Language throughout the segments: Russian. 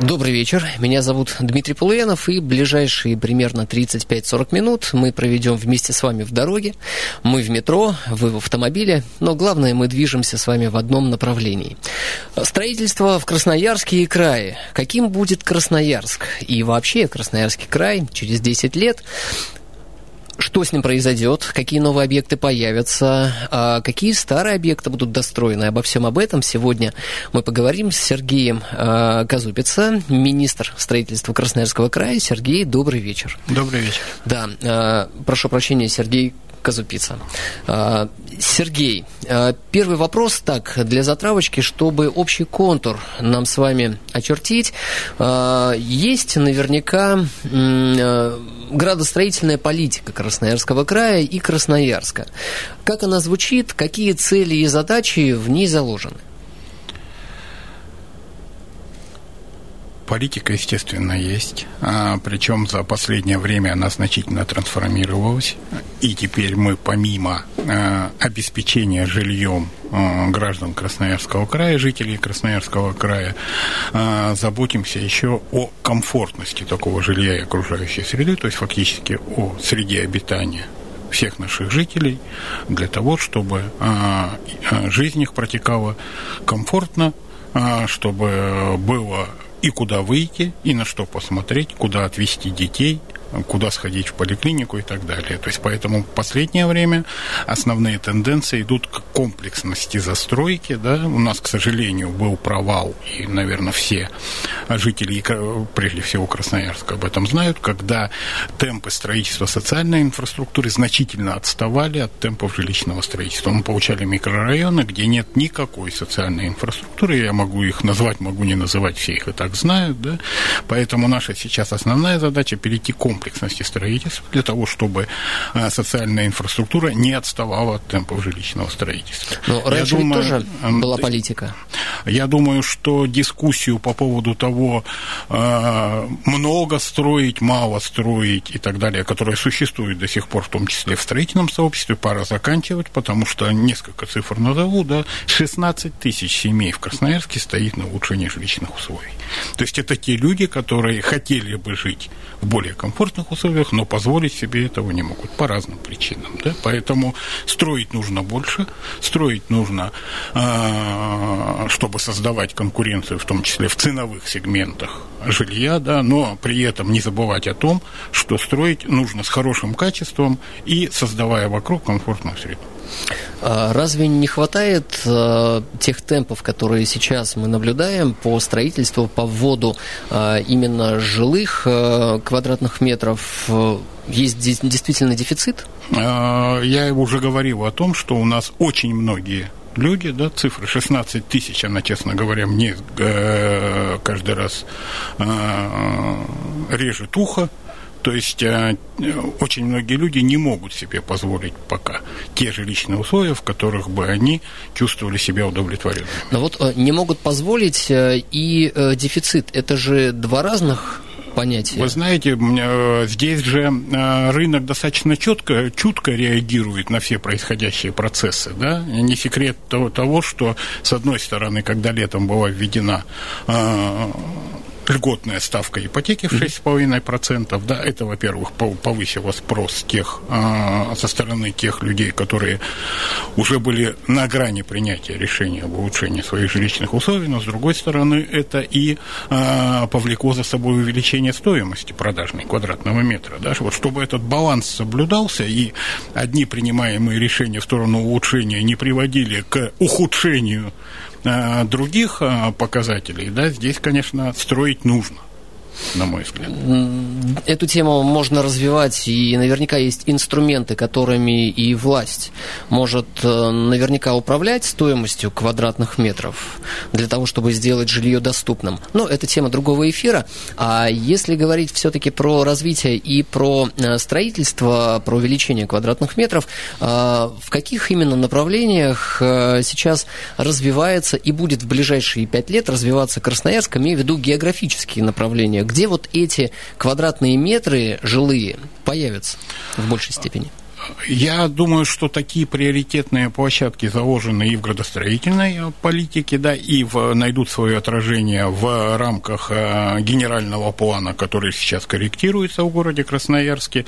Добрый вечер. Меня зовут Дмитрий Полуянов, и ближайшие примерно 35-40 минут мы проведем вместе с вами в дороге. Мы в метро, вы в автомобиле, но главное, мы движемся с вами в одном направлении. Строительство в Красноярске и крае. Каким будет Красноярск? И вообще Красноярский край через 10 лет что с ним произойдет, какие новые объекты появятся, а какие старые объекты будут достроены. Обо всем об этом сегодня мы поговорим с Сергеем а, Казупица, министр строительства Красноярского края. Сергей, добрый вечер. Добрый вечер. Да, а, прошу прощения, Сергей Казупица. А, Сергей, а, первый вопрос так, для затравочки, чтобы общий контур нам с вами очертить. А, есть наверняка градостроительная политика Красноярского края и Красноярска. Как она звучит, какие цели и задачи в ней заложены? Политика, естественно, есть. А, причем за последнее время она значительно трансформировалась. И теперь мы помимо а, обеспечения жильем а, граждан Красноярского края, жителей Красноярского края, а, заботимся еще о комфортности такого жилья и окружающей среды, то есть фактически о среде обитания всех наших жителей для того, чтобы а, а жизнь их протекала комфортно, а, чтобы было и куда выйти, и на что посмотреть, куда отвезти детей – куда сходить в поликлинику и так далее. То есть поэтому в последнее время основные тенденции идут к комплексности застройки. Да? У нас, к сожалению, был провал, и, наверное, все жители, прежде всего Красноярска, об этом знают, когда темпы строительства социальной инфраструктуры значительно отставали от темпов жилищного строительства. Мы получали микрорайоны, где нет никакой социальной инфраструктуры. Я могу их назвать, могу не называть, все их и так знают. Да? Поэтому наша сейчас основная задача перейти к комплексности строительства для того, чтобы э, социальная инфраструктура не отставала от темпов жилищного строительства. Но раньше я думаю, тоже была политика. Я думаю, что дискуссию по поводу того, э, много строить, мало строить и так далее, которая существует до сих пор, в том числе в строительном сообществе, пора заканчивать, потому что несколько цифр назову, да, 16 тысяч семей в Красноярске стоит на улучшении жилищных условий. То есть это те люди, которые хотели бы жить в более комфортном комфортных условиях, но позволить себе этого не могут по разным причинам. Да? Поэтому строить нужно больше, строить нужно, а, чтобы создавать конкуренцию, в том числе в ценовых сегментах жилья, да, но при этом не забывать о том, что строить нужно с хорошим качеством и создавая вокруг комфортную среду. А разве не хватает э, тех темпов, которые сейчас мы наблюдаем по строительству, по вводу э, именно жилых э, квадратных метров? Есть действительно дефицит? Я уже говорил о том, что у нас очень многие люди, да, цифры 16 тысяч, она, честно говоря, мне э, каждый раз э, режет ухо, то есть э, очень многие люди не могут себе позволить пока те жилищные условия, в которых бы они чувствовали себя удовлетворенными. Но вот э, не могут позволить э, и дефицит. Это же два разных понятия. Вы знаете, здесь же рынок достаточно четко, чутко реагирует на все происходящие процессы. Да? Не секрет того, того, что, с одной стороны, когда летом была введена льготная ставка ипотеки в 6,5%, да, это, во-первых, повысило спрос тех, а, со стороны тех людей, которые уже были на грани принятия решения об улучшении своих жилищных условий, но, с другой стороны, это и а, повлекло за собой увеличение стоимости продажной квадратного метра, да, вот чтобы этот баланс соблюдался, и одни принимаемые решения в сторону улучшения не приводили к ухудшению Э, других показателей, да, здесь, конечно, строить нужно. На мой взгляд. Эту тему можно развивать, и наверняка есть инструменты, которыми и власть может э, наверняка управлять стоимостью квадратных метров для того, чтобы сделать жилье доступным. Но это тема другого эфира. А если говорить все-таки про развитие и про э, строительство, про увеличение квадратных метров, э, в каких именно направлениях сейчас развивается и будет в ближайшие пять лет развиваться Красноярск, имея в виду географические направления? Где вот эти квадратные метры жилые появятся в большей степени? Я думаю, что такие приоритетные площадки заложены и в градостроительной политике, да, и в, найдут свое отражение в рамках э, генерального плана, который сейчас корректируется в городе Красноярске.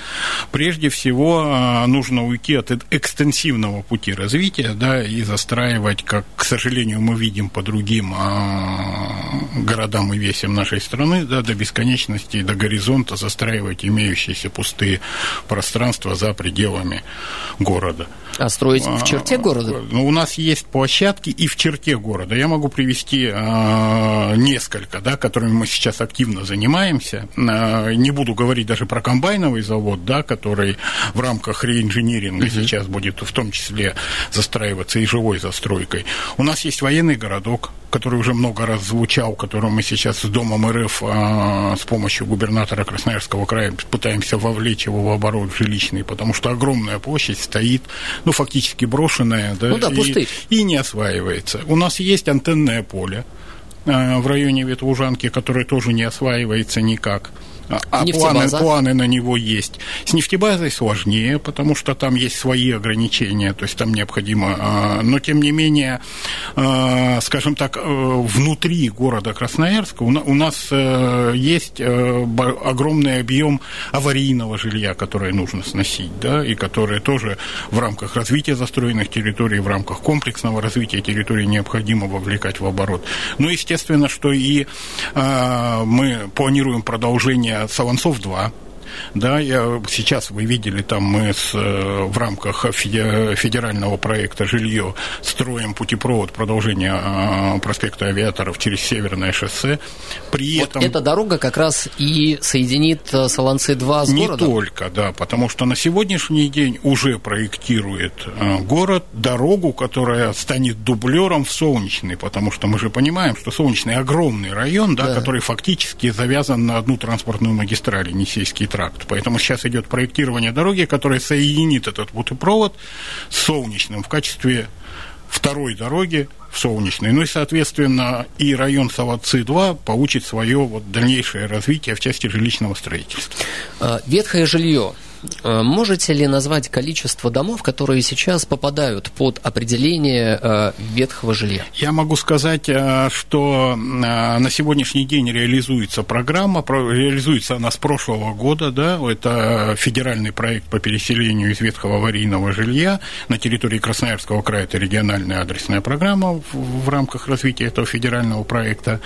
Прежде всего, э, нужно уйти от экстенсивного пути развития, да, и застраивать, как, к сожалению, мы видим по другим э, городам и весям нашей страны, да, до бесконечности, до горизонта застраивать имеющиеся пустые пространства за пределами пределами города. А строить в черте а, города? Ну, у нас есть площадки и в черте города. Я могу привести э, несколько, да, которыми мы сейчас активно занимаемся. Э, не буду говорить даже про комбайновый завод, да, который в рамках реинжиниринга угу. сейчас будет в том числе застраиваться и живой застройкой. У нас есть военный городок, который уже много раз звучал, которого мы сейчас с Домом РФ э, с помощью губернатора Красноярского края пытаемся вовлечь его в оборот жилищный, потому что огромная площадь стоит, ну, фактически брошенная, да, ну, да и, и не осваивается. У нас есть антенное поле э, в районе Ветлужанки, которое тоже не осваивается никак а планы, планы на него есть. С нефтебазой сложнее, потому что там есть свои ограничения, то есть там необходимо, а, но тем не менее, а, скажем так, э, внутри города Красноярска у нас э, есть э, огромный объем аварийного жилья, которое нужно сносить, да, и которое тоже в рамках развития застроенных территорий, в рамках комплексного развития территорий необходимо вовлекать в оборот. Ну, естественно, что и а, мы планируем продолжение Солонцов-2, да, я, сейчас вы видели, там мы с, э, в рамках федерального проекта «Жилье» строим путепровод продолжения э, проспекта Авиаторов через Северное шоссе. При вот этом... эта дорога как раз и соединит э, Солонцы-2 с Не городом? Не только, да, потому что на сегодняшний день уже проектирует город дорогу, которая станет дублером в Солнечный, потому что мы же понимаем, что Солнечный огромный район, да, да. который фактически завязан на одну транспортную магистраль, Енисейский тракт тракт. Поэтому сейчас идет проектирование дороги, которая соединит этот путепровод с Солнечным в качестве второй дороги в Солнечной. Ну и, соответственно, и район Солодцы-2 получит свое вот дальнейшее развитие в части жилищного строительства. А, ветхое жилье можете ли назвать количество домов, которые сейчас попадают под определение э, ветхого жилья? Я могу сказать, э, что на сегодняшний день реализуется программа, реализуется она с прошлого года, да, это федеральный проект по переселению из ветхого аварийного жилья на территории Красноярского края, это региональная адресная программа в рамках развития этого федерального проекта.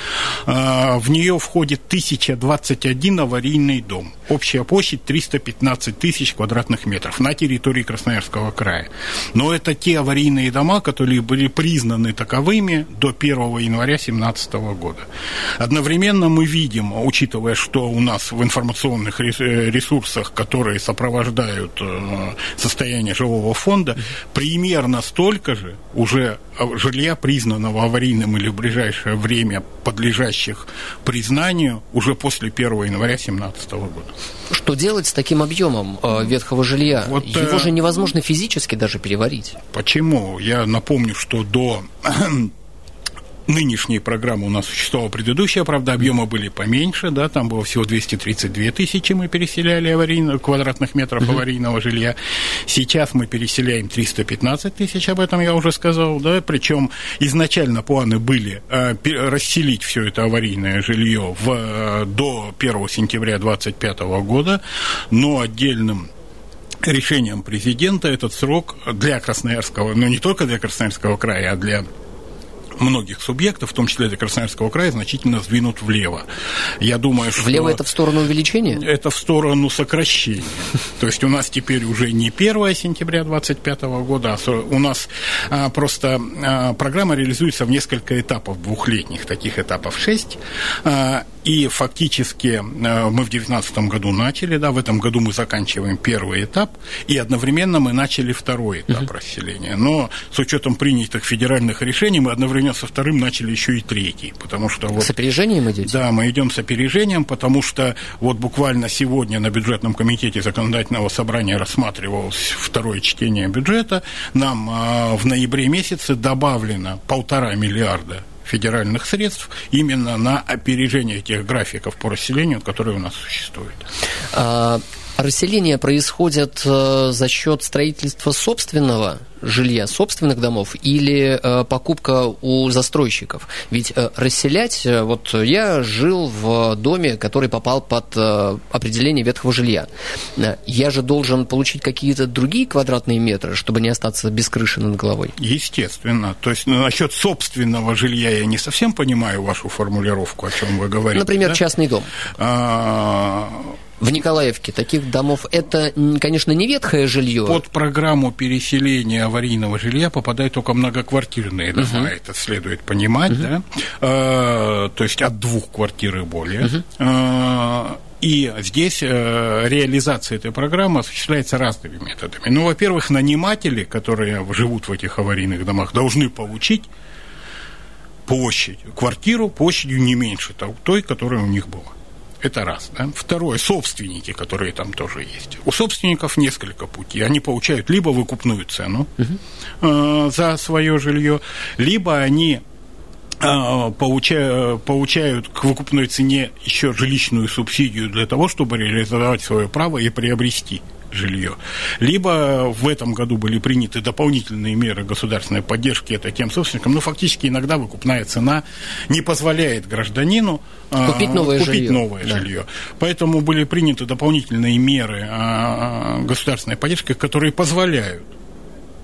В нее входит 1021 аварийный дом. Общая площадь 315 тысяч квадратных метров на территории Красноярского края. Но это те аварийные дома, которые были признаны таковыми до 1 января 2017 года. Одновременно мы видим, учитывая, что у нас в информационных ресурсах, которые сопровождают э, состояние жилого фонда, примерно столько же уже жилья, признанного аварийным или в ближайшее время подлежащих признанию уже после 1 января 2017 года. Что делать с таким объемом э, ветхого жилья? Вот, Его э... же невозможно физически даже переварить. Почему? Я напомню, что до нынешней программы у нас существовала предыдущая, правда, объемы были поменьше, да, там было всего 232 тысячи мы переселяли аварийно, квадратных метров uh-huh. аварийного жилья. Сейчас мы переселяем 315 тысяч, об этом я уже сказал, да, причем изначально планы были э, расселить все это аварийное жилье в, э, до 1 сентября 2025 года, но отдельным решением президента этот срок для Красноярского, но ну, не только для Красноярского края, а для многих субъектов, в том числе для Красноярского края, значительно сдвинут влево. Я думаю, что... Влево это в сторону увеличения? Это в сторону сокращения. То есть у нас теперь уже не 1 сентября 2025 года, а у нас а, просто а, программа реализуется в несколько этапов двухлетних, таких этапов 6. А, и фактически мы в 2019 году начали, да, в этом году мы заканчиваем первый этап, и одновременно мы начали второй этап uh-huh. расселения. Но с учетом принятых федеральных решений мы одновременно со вторым начали еще и третий, потому что вот... С опережением идете? Да, мы идем с опережением, потому что вот буквально сегодня на бюджетном комитете законодательного собрания рассматривалось второе чтение бюджета. Нам э, в ноябре месяце добавлено полтора миллиарда федеральных средств именно на опережение тех графиков по расселению, которые у нас существуют. А, расселение происходит э, за счет строительства собственного жилья, собственных домов или э, покупка у застройщиков? Ведь э, расселять, вот я жил в доме, который попал под определение ветхого жилья. Я же должен получить какие-то другие квадратные метры, чтобы не остаться без крыши над головой? Естественно. То есть ну, насчет собственного жилья я не совсем понимаю вашу формулировку, о чем вы говорите. Например, да? частный дом. А в Николаевке таких домов это, конечно, не ветхое жилье. Под программу переселения аварийного жилья попадают только многоквартирные дома. Uh-huh. Это следует понимать, uh-huh. да? А, то есть от двух квартир и более. Uh-huh. А, и здесь э, реализация этой программы осуществляется разными методами. Ну, во-первых, наниматели, которые живут в этих аварийных домах, должны получить площадь, квартиру площадью не меньше той, которая у них была. Это раз. Да? Второе, собственники, которые там тоже есть. У собственников несколько путей. Они получают либо выкупную цену угу. э, за свое жилье, либо они э, получают, получают к выкупной цене еще жилищную субсидию для того, чтобы реализовать свое право и приобрести жилье. Либо в этом году были приняты дополнительные меры государственной поддержки это тем собственникам, но фактически иногда выкупная цена не позволяет гражданину купить новое купить жилье. Новое да. жилье. Поэтому были приняты дополнительные меры а, государственной поддержки, которые позволяют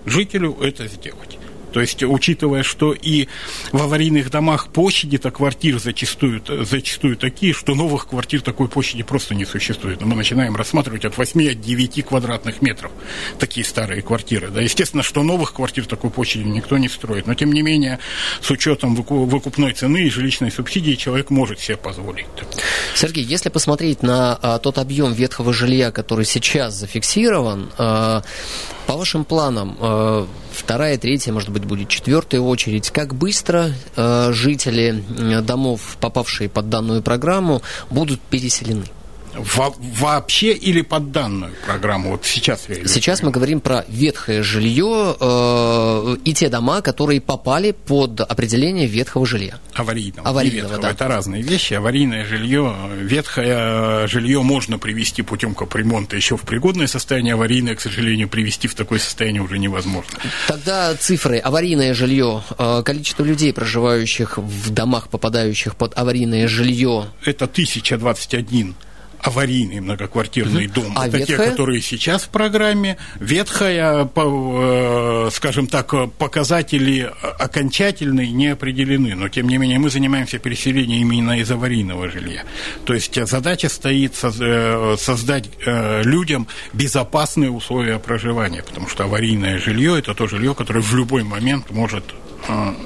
жителю это сделать. То есть, учитывая, что и в аварийных домах площади-то квартир зачастую, зачастую такие, что новых квартир такой площади просто не существует. Мы начинаем рассматривать от 8 от 9 квадратных метров такие старые квартиры. Да, естественно, что новых квартир такой площади никто не строит. Но, тем не менее, с учетом выкупной цены и жилищной субсидии человек может себе позволить. Сергей, если посмотреть на а, тот объем ветхого жилья, который сейчас зафиксирован, а, по вашим планам, э, вторая, третья, может быть, будет четвертая очередь. Как быстро э, жители э, домов, попавшие под данную программу, будут переселены? Во вообще или под данную программу? Вот сейчас я Сейчас мы говорим про ветхое жилье э, и те дома, которые попали под определение ветхого жилья. Аварийного. Аварийного, да. Это разные вещи. Аварийное жилье, ветхое жилье можно привести путем капремонта еще в пригодное состояние, аварийное, к сожалению, привести в такое состояние уже невозможно. Тогда цифры. Аварийное жилье, э, количество людей, проживающих в домах, попадающих под аварийное жилье. Это 1021 аварийный многоквартирный угу. дом. А это ветхая? те, которые сейчас в программе. Ветхая, э, скажем так, показатели окончательные не определены. Но, тем не менее, мы занимаемся переселением именно из аварийного жилья. То есть задача стоит э, создать э, людям безопасные условия проживания, потому что аварийное жилье – это то жилье, которое в любой момент может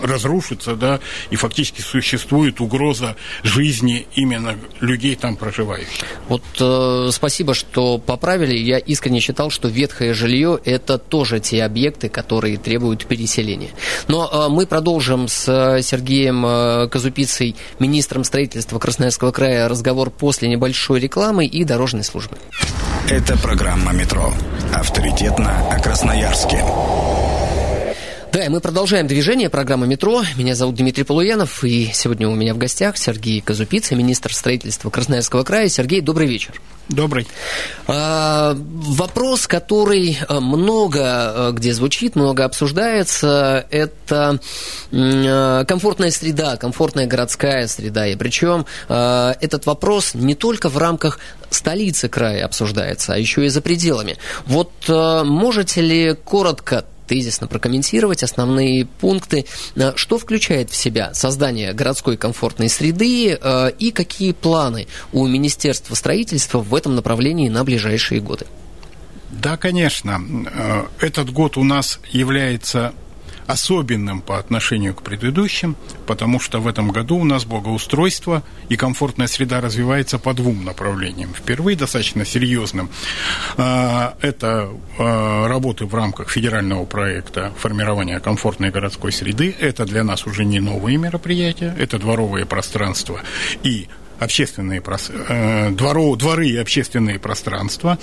разрушится, да, и фактически существует угроза жизни именно людей там проживающих. Вот э, спасибо, что поправили. Я искренне считал, что ветхое жилье – это тоже те объекты, которые требуют переселения. Но э, мы продолжим с э, Сергеем э, Казупицей, министром строительства Красноярского края, разговор после небольшой рекламы и дорожной службы. Это программа «Метро». Авторитетно о Красноярске. Да, и мы продолжаем движение программы «Метро». Меня зовут Дмитрий Полуянов, и сегодня у меня в гостях Сергей Казупица, министр строительства Красноярского края. Сергей, добрый вечер. Добрый. А, вопрос, который а, много а, где звучит, много обсуждается, это а, комфортная среда, комфортная городская среда. И причем этот вопрос не только в рамках столицы края обсуждается, а еще и за пределами. Вот можете ли коротко тезисно прокомментировать основные пункты. Что включает в себя создание городской комфортной среды и какие планы у Министерства строительства в этом направлении на ближайшие годы? Да, конечно. Этот год у нас является особенным по отношению к предыдущим, потому что в этом году у нас благоустройство и комфортная среда развивается по двум направлениям. Впервые достаточно серьезным а, это а, работы в рамках федерального проекта формирования комфортной городской среды. Это для нас уже не новые мероприятия, это дворовые пространства и общественные э, двору, дворы и общественные пространства.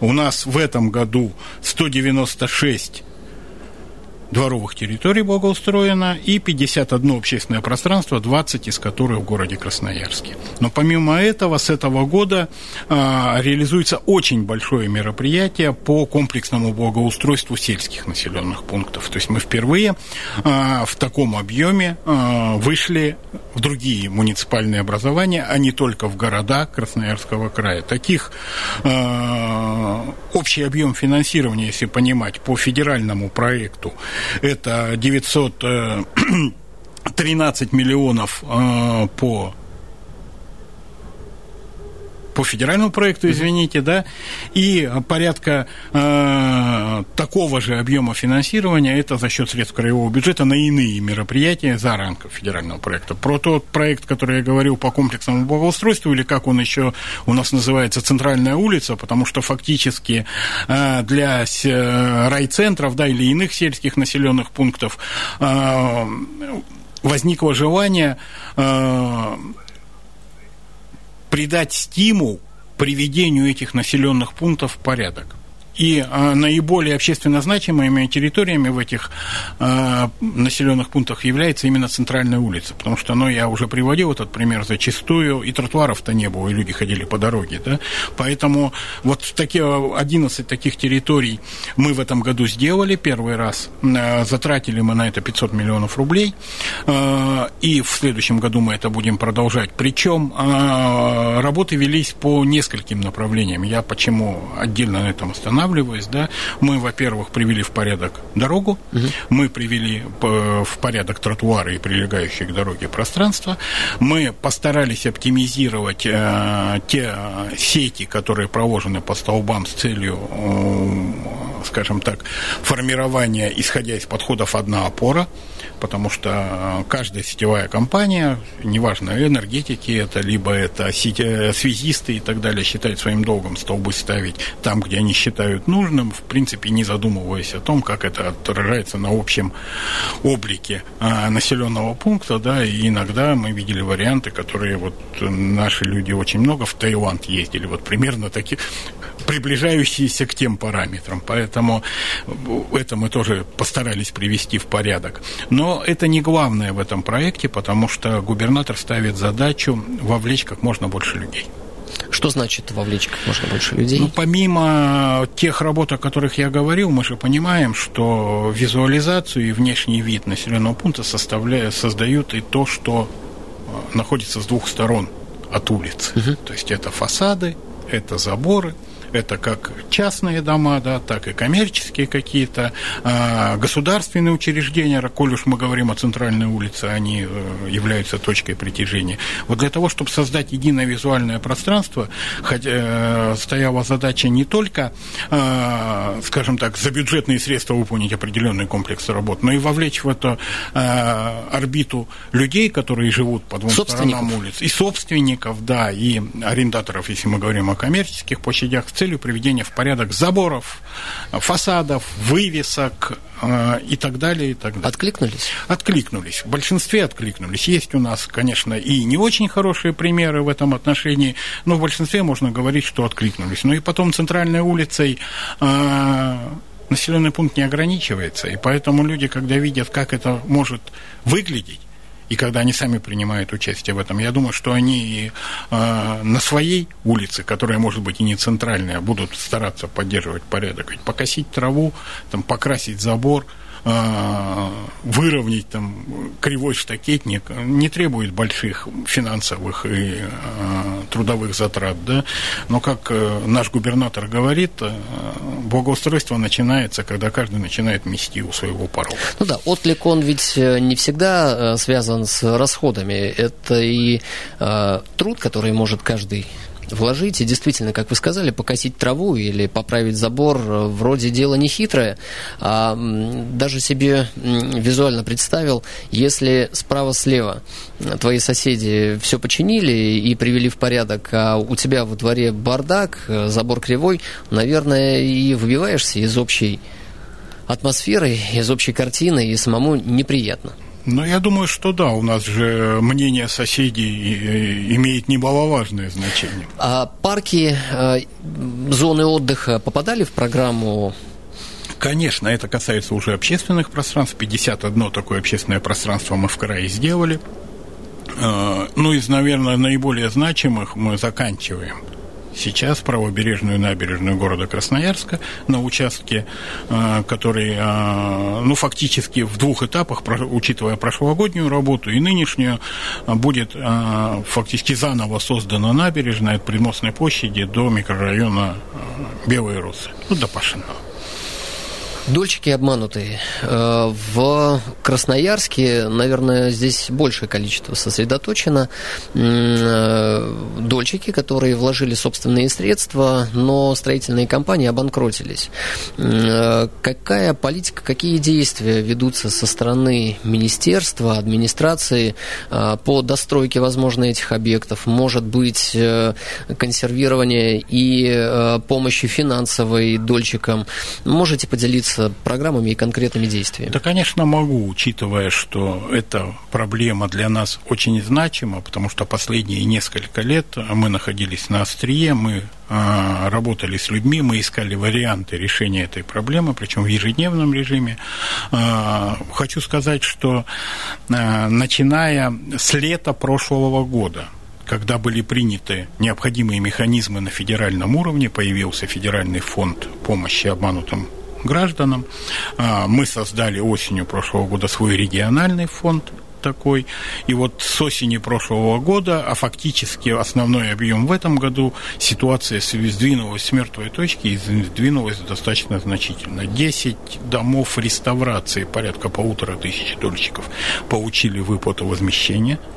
У нас в этом году 196 дворовых территорий благоустроено и 51 общественное пространство, 20 из которых в городе Красноярске. Но помимо этого, с этого года а, реализуется очень большое мероприятие по комплексному благоустройству сельских населенных пунктов. То есть мы впервые а, в таком объеме а, вышли в другие муниципальные образования, а не только в города Красноярского края. Таких а, общий объем финансирования, если понимать, по федеральному проекту это 913 э, миллионов э, по по федеральному проекту, извините, да, и порядка э, такого же объема финансирования это за счет средств краевого бюджета на иные мероприятия за рамков федерального проекта. Про тот проект, который я говорил по комплексному благоустройству, или как он еще у нас называется, центральная улица, потому что фактически э, для э, райцентров, да, или иных сельских населенных пунктов э, возникло желание э, придать стимул приведению этих населенных пунктов в порядок. И а, наиболее общественно значимыми территориями в этих а, населенных пунктах является именно центральная улица. Потому что, ну, я уже приводил этот пример зачастую, и тротуаров-то не было, и люди ходили по дороге. Да? Поэтому вот такие 11 таких территорий мы в этом году сделали первый раз. А, затратили мы на это 500 миллионов рублей. И в следующем году мы это будем продолжать. Причем работы велись по нескольким направлениям. Я почему отдельно на этом останавливаюсь останавливаясь, да, мы, во-первых, привели в порядок дорогу, угу. мы привели в порядок тротуары и прилегающие к дороге пространства, мы постарались оптимизировать э, те сети, которые проложены по столбам с целью, э, скажем так, формирования, исходя из подходов одна опора, потому что э, каждая сетевая компания, неважно, энергетики это, либо это сети, связисты и так далее, считают своим долгом столбы ставить там, где они считают нужным, в принципе, не задумываясь о том, как это отражается на общем облике а, населенного пункта, да, и иногда мы видели варианты, которые вот наши люди очень много в Таиланд ездили, вот примерно такие, приближающиеся к тем параметрам, поэтому это мы тоже постарались привести в порядок. Но это не главное в этом проекте, потому что губернатор ставит задачу вовлечь как можно больше людей. Что значит вовлечь как можно больше людей? Ну, помимо тех работ, о которых я говорил, мы же понимаем, что визуализацию и внешний вид населенного пункта составляют, создают и то, что э, находится с двух сторон от улицы. Угу. То есть это фасады, это заборы, это как частные дома, да, так и коммерческие какие-то, э, государственные учреждения, коль уж мы говорим о центральной улице, они э, являются точкой притяжения. Вот для того, чтобы создать единое визуальное пространство, хотя, э, стояла задача не только, э, скажем так, за бюджетные средства выполнить определенный комплекс работ, но и вовлечь в эту э, орбиту людей, которые живут по двум сторонам улиц, и собственников, да, и арендаторов, если мы говорим о коммерческих площадях, целью приведения в порядок заборов, фасадов, вывесок э, и так далее, и так далее. Откликнулись? Откликнулись. В большинстве откликнулись. Есть у нас, конечно, и не очень хорошие примеры в этом отношении, но в большинстве можно говорить, что откликнулись. Ну и потом центральной улицей э, населенный пункт не ограничивается, и поэтому люди, когда видят, как это может выглядеть, и когда они сами принимают участие в этом, я думаю, что они э, на своей улице, которая может быть и не центральная, будут стараться поддерживать порядок. Ведь покосить траву, там, покрасить забор, выровнять там кривой штакетник не требует больших финансовых и э, трудовых затрат, да, но как э, наш губернатор говорит, э, благоустройство начинается, когда каждый начинает мести у своего порога. Ну да, отклик он ведь э, не всегда связан с расходами, это и труд, который может каждый вложить и действительно, как вы сказали, покосить траву или поправить забор, э, вроде дело не хитрое, а даже себе визуально представил, если справа-слева твои соседи все починили и привели в порядок, а у тебя во дворе бардак, э, забор кривой, наверное, и выбиваешься из общей атмосферы, из общей картины, и самому неприятно. Ну, я думаю, что да, у нас же мнение соседей э, имеет немаловажное значение. А парки, э, зоны отдыха попадали в программу Конечно, это касается уже общественных пространств. 51 такое общественное пространство мы в крае сделали. Э, ну, из, наверное, наиболее значимых мы заканчиваем сейчас правобережную набережную города Красноярска на участке, э, который, э, ну, фактически в двух этапах, учитывая прошлогоднюю работу и нынешнюю, будет э, фактически заново создана набережная от Примостной площади до микрорайона Белые Русы, ну, до Пашинного. Дольщики обманутые. Э, в Красноярске, наверное, здесь большее количество сосредоточено. Э, дольщики, которые вложили собственные средства, но строительные компании обанкротились. Э, какая политика, какие действия ведутся со стороны министерства, администрации по достройке, возможно, этих объектов? Может быть, консервирование и помощи финансовой дольщикам? Можете поделиться программами и конкретными действиями? Да, конечно, могу, учитывая, что эта проблема для нас очень значима, потому что последние несколько лет мы находились на острие, мы а, работали с людьми, мы искали варианты решения этой проблемы, причем в ежедневном режиме. А, хочу сказать, что а, начиная с лета прошлого года, когда были приняты необходимые механизмы на федеральном уровне, появился Федеральный фонд помощи обманутым гражданам. А, мы создали осенью прошлого года свой региональный фонд такой. И вот с осени прошлого года, а фактически основной объем в этом году, ситуация сдвинулась с мертвой точки и сдвинулась достаточно значительно. 10 домов реставрации, порядка полутора тысяч дольщиков, получили выплату возмещения –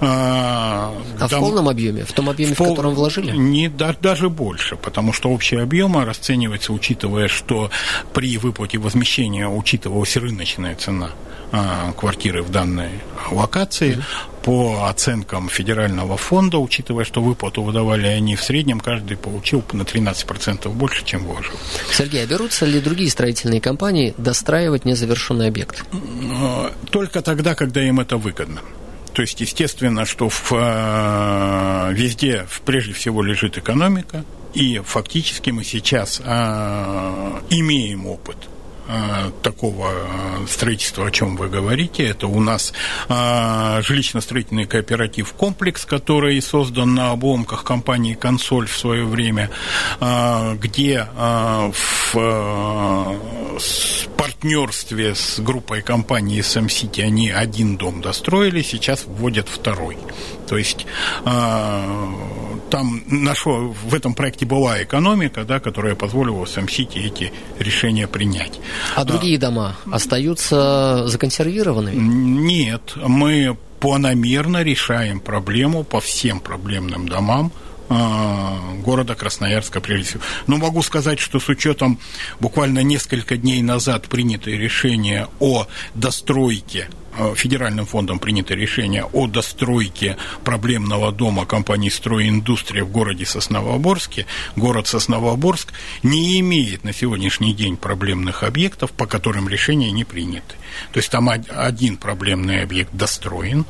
а, а дом... в полном объеме? В том объеме, в, пол... в котором вложили? Не, да, даже больше, потому что общий объем расценивается, учитывая, что при выплате возмещения учитывалась рыночная цена а, квартиры в данной локации. Mm-hmm. По оценкам федерального фонда, учитывая, что выплату выдавали они в среднем, каждый получил на 13% больше, чем вложил. Сергей, а берутся ли другие строительные компании достраивать незавершенный объект? Только тогда, когда им это выгодно. То есть, естественно, что в, э, везде прежде всего лежит экономика, и фактически мы сейчас э, имеем опыт Э, такого э, строительства, о чем вы говорите. Это у нас э, жилищно-строительный кооператив «Комплекс», который создан на обломках компании «Консоль» в свое время, где в партнерстве с группой компании «СМ Сити» они один дом достроили, сейчас вводят второй. То есть там нашло, в этом проекте была экономика, да, которая позволила СМ-Сити эти решения принять. А другие а, дома остаются законсервированными? Нет, мы планомерно решаем проблему по всем проблемным домам, а, города Красноярска прежде всего. Но могу сказать, что с учетом буквально несколько дней назад принятое решение о достройке федеральным фондом принято решение о достройке проблемного дома компании «Стройиндустрия» в городе Сосновоборске, город Сосновоборск не имеет на сегодняшний день проблемных объектов, по которым решения не приняты. То есть там один проблемный объект достроен,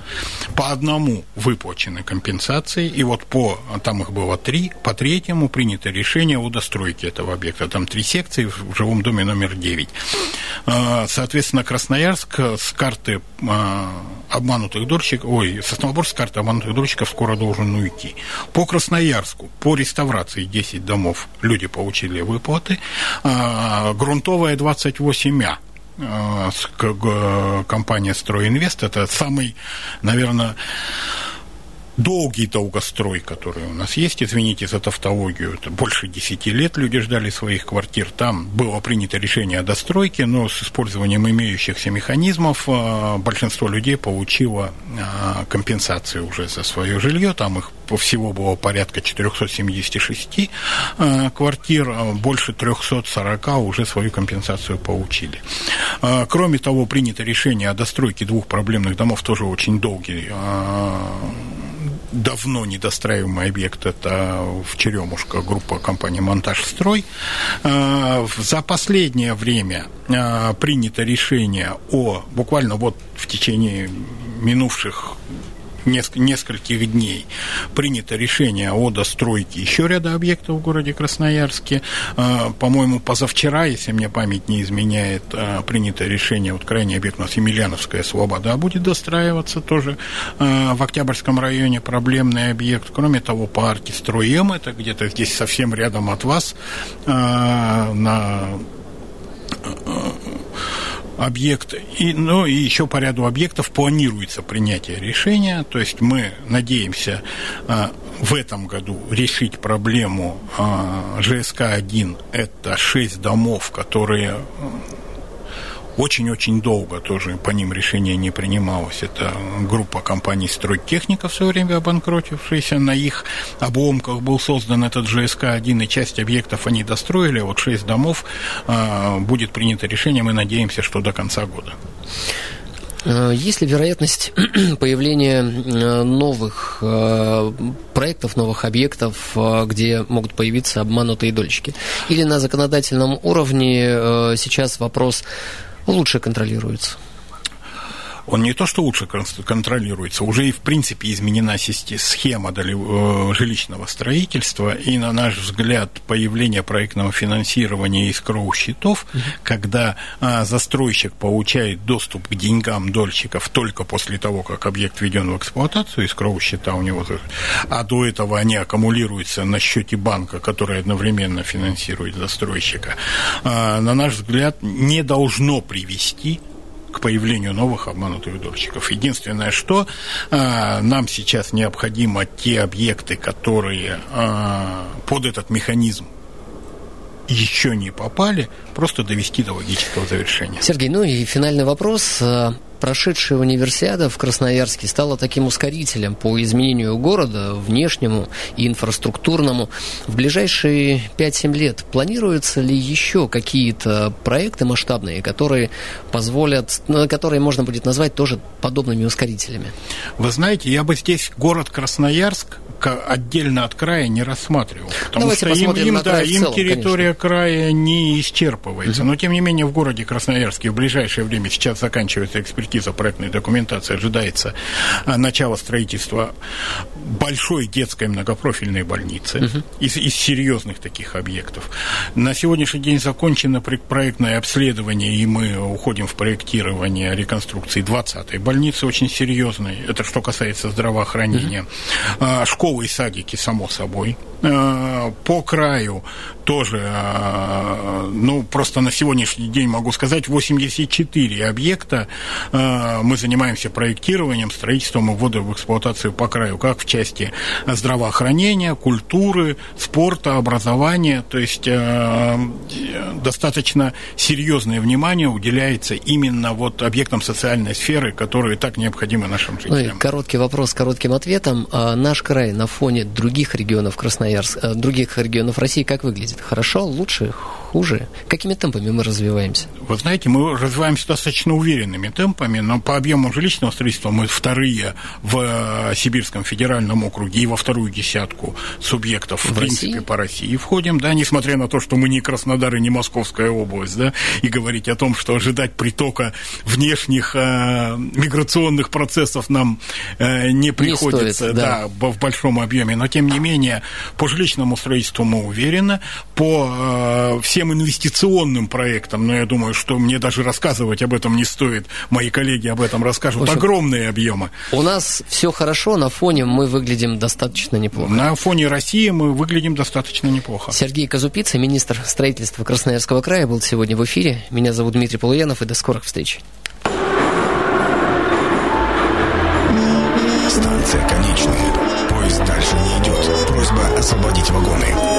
по одному выплачены компенсации, и вот по, там их было три, по третьему принято решение о достройке этого объекта. Там три секции в жилом доме номер 9. Э, соответственно, Красноярск с карты обманутых дольщиков, ой, Сосновоборск карта обманутых дольщиков скоро должен уйти. По Красноярску, по реставрации 10 домов люди получили выплаты, а, грунтовая 28А компания «Стройинвест». Это самый, наверное, долгий долгострой, который у нас есть, извините за тавтологию, это больше 10 лет люди ждали своих квартир. Там было принято решение о достройке, но с использованием имеющихся механизмов а, большинство людей получило а, компенсацию уже за свое жилье. Там их всего было порядка 476 а, квартир, больше 340 уже свою компенсацию получили. Кроме того, принято решение о достройке двух проблемных домов, тоже очень долгий давно недостраиваемый объект, это в Черемушка группа компании «Монтаж-строй». А, за последнее время а, принято решение о, буквально вот в течение минувших нескольких дней принято решение о достройке еще ряда объектов в городе Красноярске. А, по-моему, позавчера, если мне память не изменяет, а, принято решение, вот крайний объект у нас Емельяновская Слобода будет достраиваться тоже а, в Октябрьском районе, проблемный объект. Кроме того, парки Строем, это где-то здесь совсем рядом от вас, на объект, и, ну и еще по ряду объектов планируется принятие решения, то есть мы надеемся а, в этом году решить проблему а, ЖСК-1, это шесть домов, которые очень-очень долго тоже по ним решение не принималось. Это группа компаний «Стройтехника» в свое время обанкротившаяся. На их обломках был создан этот ЖСК-1, и часть объектов они достроили. Вот шесть домов а, будет принято решение, мы надеемся, что до конца года. А, есть ли вероятность появления а, новых проектов, новых объектов, где могут появиться обманутые дольщики? Или на законодательном уровне сейчас вопрос лучше контролируется? Он не то, что лучше контролируется, уже и в принципе изменена схема э, жилищного строительства, и на наш взгляд появление проектного финансирования из кроу-счетов, угу. когда а, застройщик получает доступ к деньгам дольщиков только после того, как объект введен в эксплуатацию, из кроу-счета у него, а до этого они аккумулируются на счете банка, который одновременно финансирует застройщика, а, на наш взгляд, не должно привести к появлению новых обманутых дольщиков. Единственное, что э, нам сейчас необходимо те объекты, которые э, под этот механизм еще не попали, просто довести до логического завершения. Сергей, ну и финальный вопрос. Прошедшая универсиада в Красноярске стала таким ускорителем по изменению города, внешнему и инфраструктурному. В ближайшие 5-7 лет планируются ли еще какие-то проекты масштабные, которые позволят, ну, которые можно будет назвать тоже подобными ускорителями? Вы знаете, я бы здесь город Красноярск отдельно от края не рассматривал, потому Давайте что им, им, да, им целом, территория конечно. края не исчерпывается. Но, тем не менее, в городе Красноярске в ближайшее время сейчас заканчивается эксперимент экспертиза проектной документации, ожидается а, начало строительства большой детской многопрофильной больницы угу. из, из серьезных таких объектов. На сегодняшний день закончено проектное обследование, и мы уходим в проектирование реконструкции 20-й больницы, очень серьезной. Это что касается здравоохранения. Угу. Школы и садики, само собой. А, по краю тоже, ну, просто на сегодняшний день могу сказать, 84 объекта Э, мы занимаемся проектированием, строительством и вводом в эксплуатацию по краю, как в части здравоохранения, культуры, спорта, образования. То есть э, достаточно серьезное внимание уделяется именно вот объектам социальной сферы, которые так необходимы нашим жителям. Ну короткий вопрос с коротким ответом. А наш край на фоне других регионов Красноярска, э, других регионов России как выглядит? Хорошо, лучше, хуже? Какими темпами мы развиваемся? Вы знаете, мы развиваемся достаточно уверенными темпами, но по объему жилищного строительства мы вторые в э, Сибирском федеральном округе и во вторую десятку субъектов, в, в принципе, России? по России входим, да, несмотря на то, что мы не Краснодар и не Московская область, да, и говорить о том, что ожидать притока внешних э, миграционных процессов нам э, не приходится, не стоит, да. да, в большом объеме, но тем не менее по жилищному строительству мы уверены, по э, всем всем инвестиционным проектам, но я думаю, что мне даже рассказывать об этом не стоит. Мои коллеги об этом расскажут. общем, Огромные объемы. У нас все хорошо, на фоне мы выглядим достаточно неплохо. На фоне России мы выглядим достаточно неплохо. Сергей Казупица, министр строительства Красноярского края, был сегодня в эфире. Меня зовут Дмитрий Полуянов, и до скорых встреч. Станция конечная. Поезд дальше не идет. Просьба освободить вагоны.